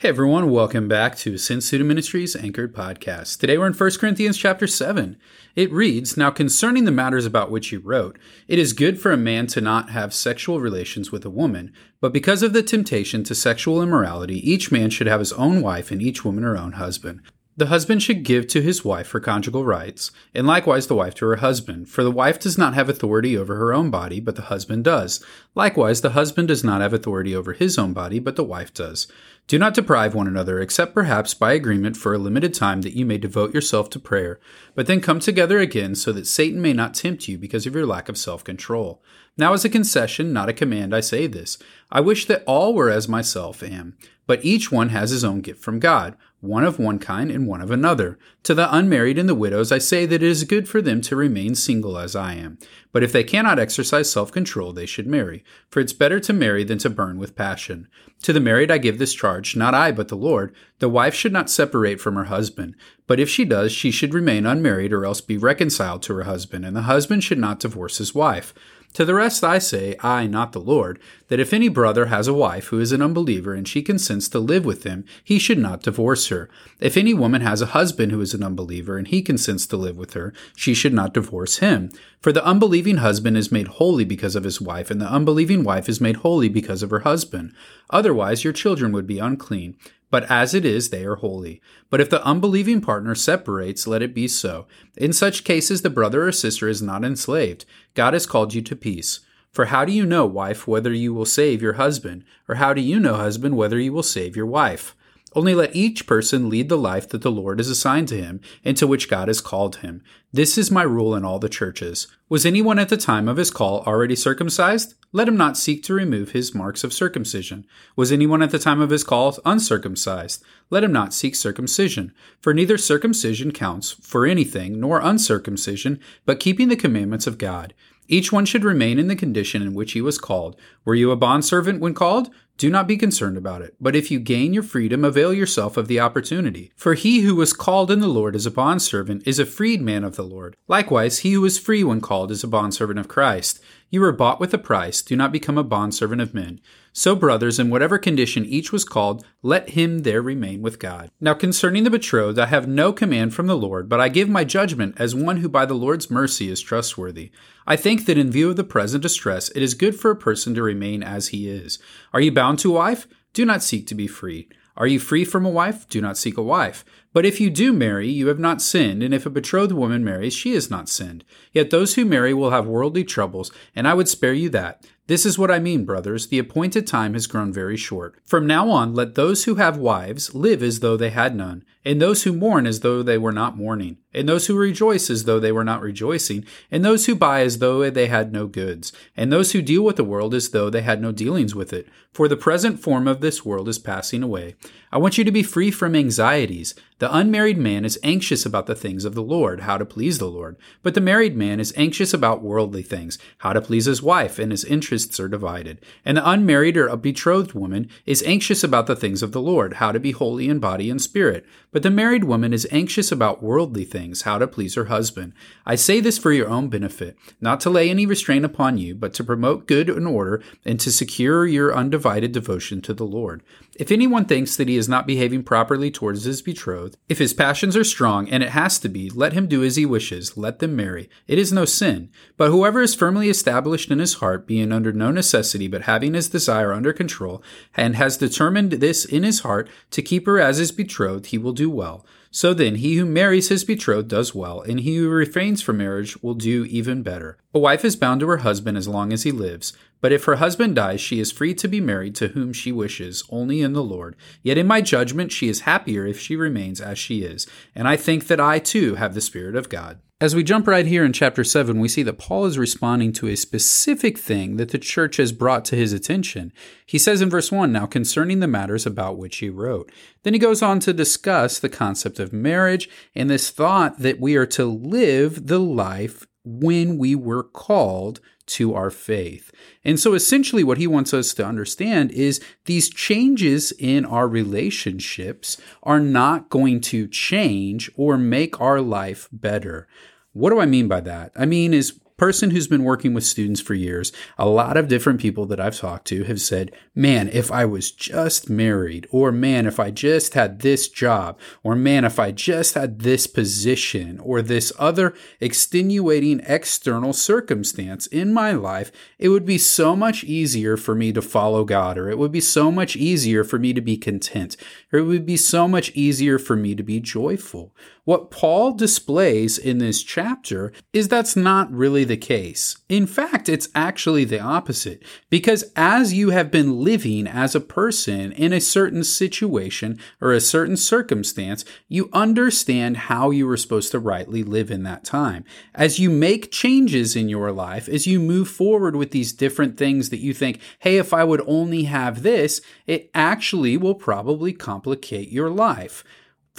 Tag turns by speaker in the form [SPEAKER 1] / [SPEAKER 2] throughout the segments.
[SPEAKER 1] Hey everyone, welcome back to Ascend Student Ministries Anchored Podcast. Today we're in 1 Corinthians chapter 7. It reads, Now concerning the matters about which he wrote, it is good for a man to not have sexual relations with a woman, but because of the temptation to sexual immorality, each man should have his own wife and each woman her own husband. The husband should give to his wife her conjugal rights, and likewise the wife to her husband. For the wife does not have authority over her own body, but the husband does. Likewise, the husband does not have authority over his own body, but the wife does. Do not deprive one another, except perhaps by agreement for a limited time that you may devote yourself to prayer, but then come together again so that Satan may not tempt you because of your lack of self control. Now, as a concession, not a command, I say this. I wish that all were as myself am, but each one has his own gift from God one of one kind and one of another. To the unmarried and the widows I say that it is good for them to remain single as I am. But if they cannot exercise self control, they should marry, for it's better to marry than to burn with passion. To the married I give this charge, not I, but the Lord. The wife should not separate from her husband, but if she does, she should remain unmarried or else be reconciled to her husband, and the husband should not divorce his wife. To the rest I say, I, not the Lord, that if any brother has a wife who is an unbeliever and she consents to live with him, he should not divorce her. If any woman has a husband who is an unbeliever and he consents to live with her, she should not divorce him. For the unbelieving husband is made holy because of his wife, and the unbelieving wife is made holy because of her husband. Otherwise your children would be unclean but as it is, they are holy. But if the unbelieving partner separates, let it be so. In such cases, the brother or sister is not enslaved. God has called you to peace. For how do you know, wife, whether you will save your husband? Or how do you know, husband, whether you will save your wife? Only let each person lead the life that the Lord has assigned to him and to which God has called him. This is my rule in all the churches. Was anyone at the time of his call already circumcised? Let him not seek to remove his marks of circumcision. Was anyone at the time of his call uncircumcised? Let him not seek circumcision. For neither circumcision counts for anything, nor uncircumcision, but keeping the commandments of God. Each one should remain in the condition in which he was called. Were you a bondservant when called? Do not be concerned about it, but if you gain your freedom, avail yourself of the opportunity. For he who was called in the Lord as a bondservant is a freedman of the Lord. Likewise, he who is free when called is a bondservant of Christ. You were bought with a price, do not become a bondservant of men. So, brothers, in whatever condition each was called, let him there remain with God. Now, concerning the betrothed, I have no command from the Lord, but I give my judgment as one who by the Lord's mercy is trustworthy. I think that in view of the present distress, it is good for a person to remain as he is. Are you bound to a wife? Do not seek to be free. Are you free from a wife? Do not seek a wife. But if you do marry, you have not sinned, and if a betrothed woman marries, she has not sinned. Yet those who marry will have worldly troubles, and I would spare you that. This is what I mean, brothers. The appointed time has grown very short. From now on, let those who have wives live as though they had none, and those who mourn as though they were not mourning, and those who rejoice as though they were not rejoicing, and those who buy as though they had no goods, and those who deal with the world as though they had no dealings with it. For the present form of this world is passing away. I want you to be free from anxieties. The unmarried man is anxious about the things of the Lord, how to please the Lord. But the married man is anxious about worldly things, how to please his wife, and his interests are divided. And the unmarried or a betrothed woman is anxious about the things of the Lord, how to be holy in body and spirit. But the married woman is anxious about worldly things, how to please her husband. I say this for your own benefit, not to lay any restraint upon you, but to promote good and order, and to secure your undivided devotion to the Lord. If anyone thinks that he is not behaving properly towards his betrothed, if his passions are strong, and it has to be, let him do as he wishes, let them marry. It is no sin. But whoever is firmly established in his heart, being under no necessity, but having his desire under control, and has determined this in his heart to keep her as his betrothed, he will do well. So then, he who marries his betrothed does well, and he who refrains from marriage will do even better. A wife is bound to her husband as long as he lives, but if her husband dies, she is free to be married to whom she wishes, only in the Lord. Yet in my judgment, she is happier if she remains as she is, and I think that I too have the Spirit of God. As we jump right here in chapter 7, we see that Paul is responding to a specific thing that the church has brought to his attention. He says in verse 1, Now concerning the matters about which he wrote. Then he goes on to discuss the concept of marriage and this thought that we are to live the life when we were called to our faith. And so essentially, what he wants us to understand is these changes in our relationships are not going to change or make our life better. What do I mean by that? I mean, is person who's been working with students for years, a lot of different people that I've talked to have said, man, if I was just married, or man, if I just had this job, or man, if I just had this position, or this other extenuating external circumstance in my life, it would be so much easier for me to follow God, or it would be so much easier for me to be content, or it would be so much easier for me to be joyful. What Paul displays in this chapter is that's not really the case. In fact, it's actually the opposite. Because as you have been living as a person in a certain situation or a certain circumstance, you understand how you were supposed to rightly live in that time. As you make changes in your life, as you move forward with these different things that you think, hey, if I would only have this, it actually will probably complicate your life.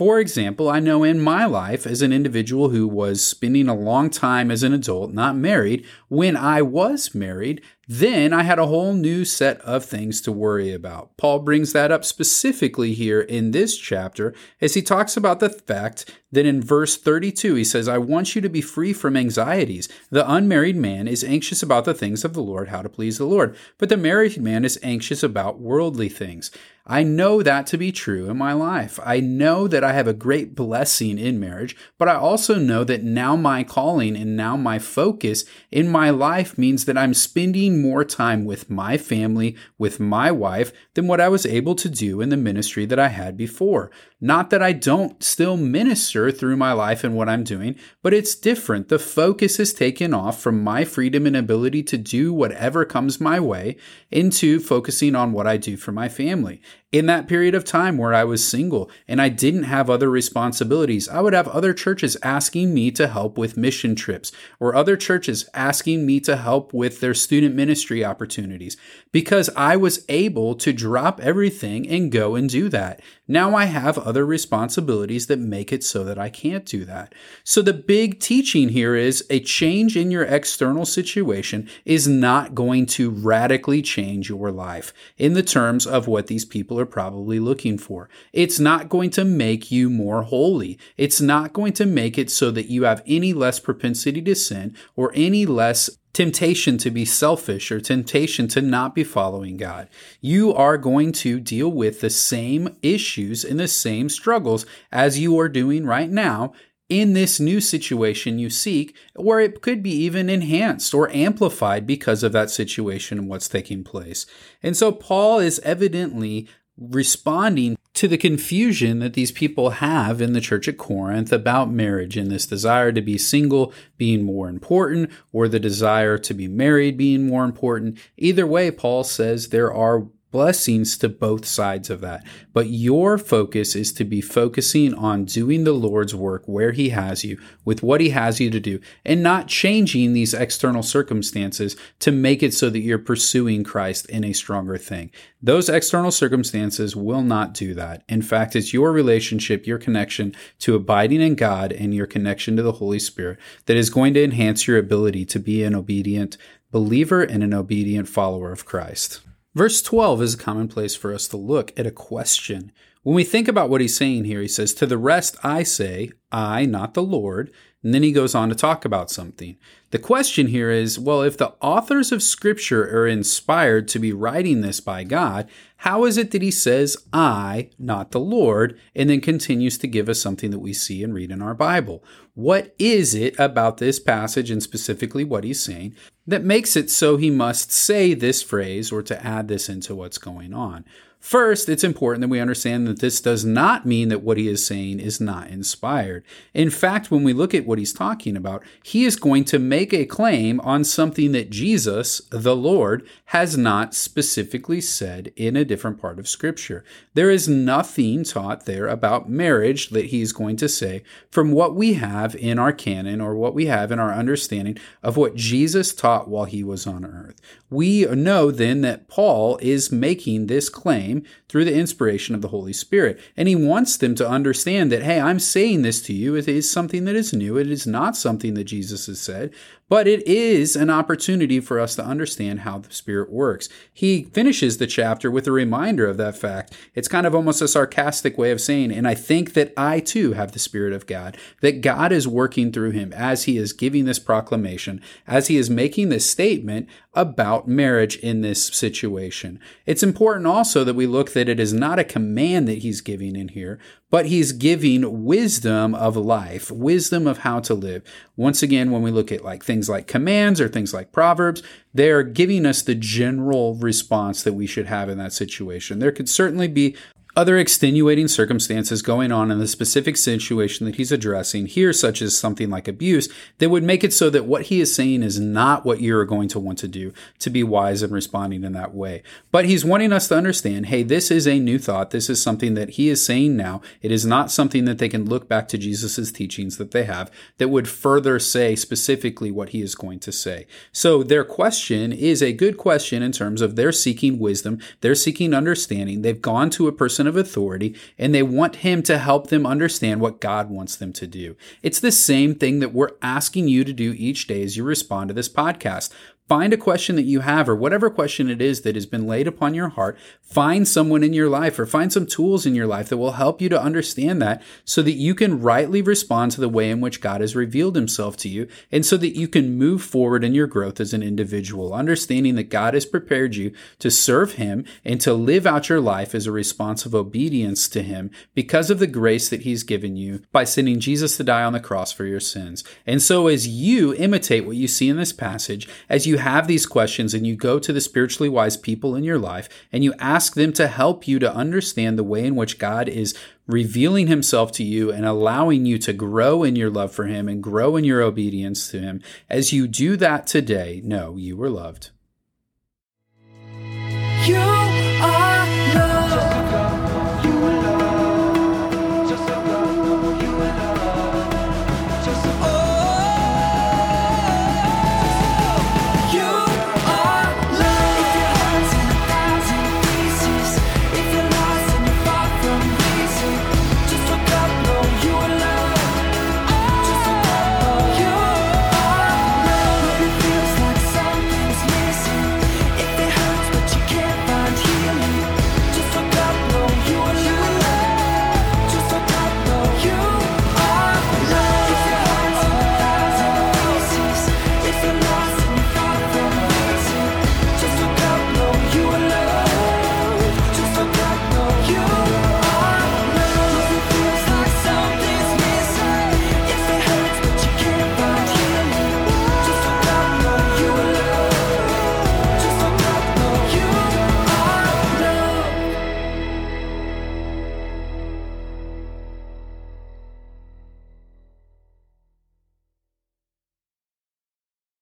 [SPEAKER 1] For example, I know in my life as an individual who was spending a long time as an adult, not married, when I was married, then I had a whole new set of things to worry about. Paul brings that up specifically here in this chapter as he talks about the fact that in verse 32 he says, I want you to be free from anxieties. The unmarried man is anxious about the things of the Lord, how to please the Lord, but the married man is anxious about worldly things. I know that to be true in my life. I know that I have a great blessing in marriage, but I also know that now my calling and now my focus in my life means that I'm spending more time with my family, with my wife, than what I was able to do in the ministry that I had before. Not that I don't still minister through my life and what I'm doing, but it's different. The focus is taken off from my freedom and ability to do whatever comes my way into focusing on what I do for my family in that period of time where I was single and I didn't have other responsibilities, I would have other churches asking me to help with mission trips or other churches asking me to help with their student ministry opportunities because I was able to drop everything and go and do that. Now I have other responsibilities that make it so that I can't do that. So the big teaching here is a change in your external situation is not going to radically change your life in the terms of what these people are probably looking for. It's not going to make you more holy. It's not going to make it so that you have any less propensity to sin or any less temptation to be selfish or temptation to not be following God. You are going to deal with the same issues and the same struggles as you are doing right now in this new situation you seek, where it could be even enhanced or amplified because of that situation and what's taking place. And so Paul is evidently responding to the confusion that these people have in the church at Corinth about marriage and this desire to be single being more important or the desire to be married being more important. Either way, Paul says there are blessings to both sides of that. But your focus is to be focusing on doing the Lord's work where He has you, with what He has you to do, and not changing these external circumstances to make it so that you're pursuing Christ in a stronger thing. Those external circumstances will not do that. In fact, it's your relationship, your connection to abiding in God, and your connection to the Holy Spirit that is going to enhance your ability to be an obedient believer and an obedient follower of Christ. Verse 12 is a common place for us to look at a question. When we think about what he's saying here, he says, To the rest I say, I, not the Lord. And then he goes on to talk about something. The question here is well, if the authors of Scripture are inspired to be writing this by God, how is it that he says, I, not the Lord, and then continues to give us something that we see and read in our Bible? What is it about this passage and specifically what he's saying that makes it so he must say this phrase or to add this into what's going on? First, it's important that we understand that this does not mean that what he is saying is not inspired. In fact, when we look at what he's talking about, he is going to make a claim on something that Jesus, the Lord, has not specifically said in a different part of Scripture. There is nothing taught there about marriage that he's going to say from what we have in our canon or what we have in our understanding of what Jesus taught while he was on earth. We know then that Paul is making this claim through the inspiration of the Holy Spirit. And he wants them to understand that, hey, I'm saying this to you. It is something that is new. It is not something that Jesus has said, but it is an opportunity for us to understand how the Spirit works. He finishes the chapter with a reminder of that fact. It's kind of almost a sarcastic way of saying, and I think that I too have the Spirit of God, that God is working through him as he is giving this proclamation, as he is making this statement about marriage in this situation. It's important also that we look that it is not a command that he's giving in here, but he's giving wisdom of life, wisdom of how to live. Once again, when we look at like things like commands or things like proverbs, they're giving us the general response that we should have in that situation. There could certainly be other extenuating circumstances going on in the specific situation that he's addressing here, such as something like abuse, that would make it so that what he is saying is not what you're going to want to do to be wise in responding in that way. But he's wanting us to understand hey, this is a new thought. This is something that he is saying now. It is not something that they can look back to Jesus' teachings that they have that would further say specifically what he is going to say. So their question is a good question in terms of they're seeking wisdom, they're seeking understanding. They've gone to a person person of authority and they want him to help them understand what God wants them to do. It's the same thing that we're asking you to do each day as you respond to this podcast. Find a question that you have, or whatever question it is that has been laid upon your heart. Find someone in your life, or find some tools in your life that will help you to understand that so that you can rightly respond to the way in which God has revealed himself to you, and so that you can move forward in your growth as an individual, understanding that God has prepared you to serve him and to live out your life as a response of obedience to him because of the grace that he's given you by sending Jesus to die on the cross for your sins. And so, as you imitate what you see in this passage, as you have these questions and you go to the spiritually wise people in your life and you ask them to help you to understand the way in which God is revealing himself to you and allowing you to grow in your love for him and grow in your obedience to him. As you do that today, know you were loved.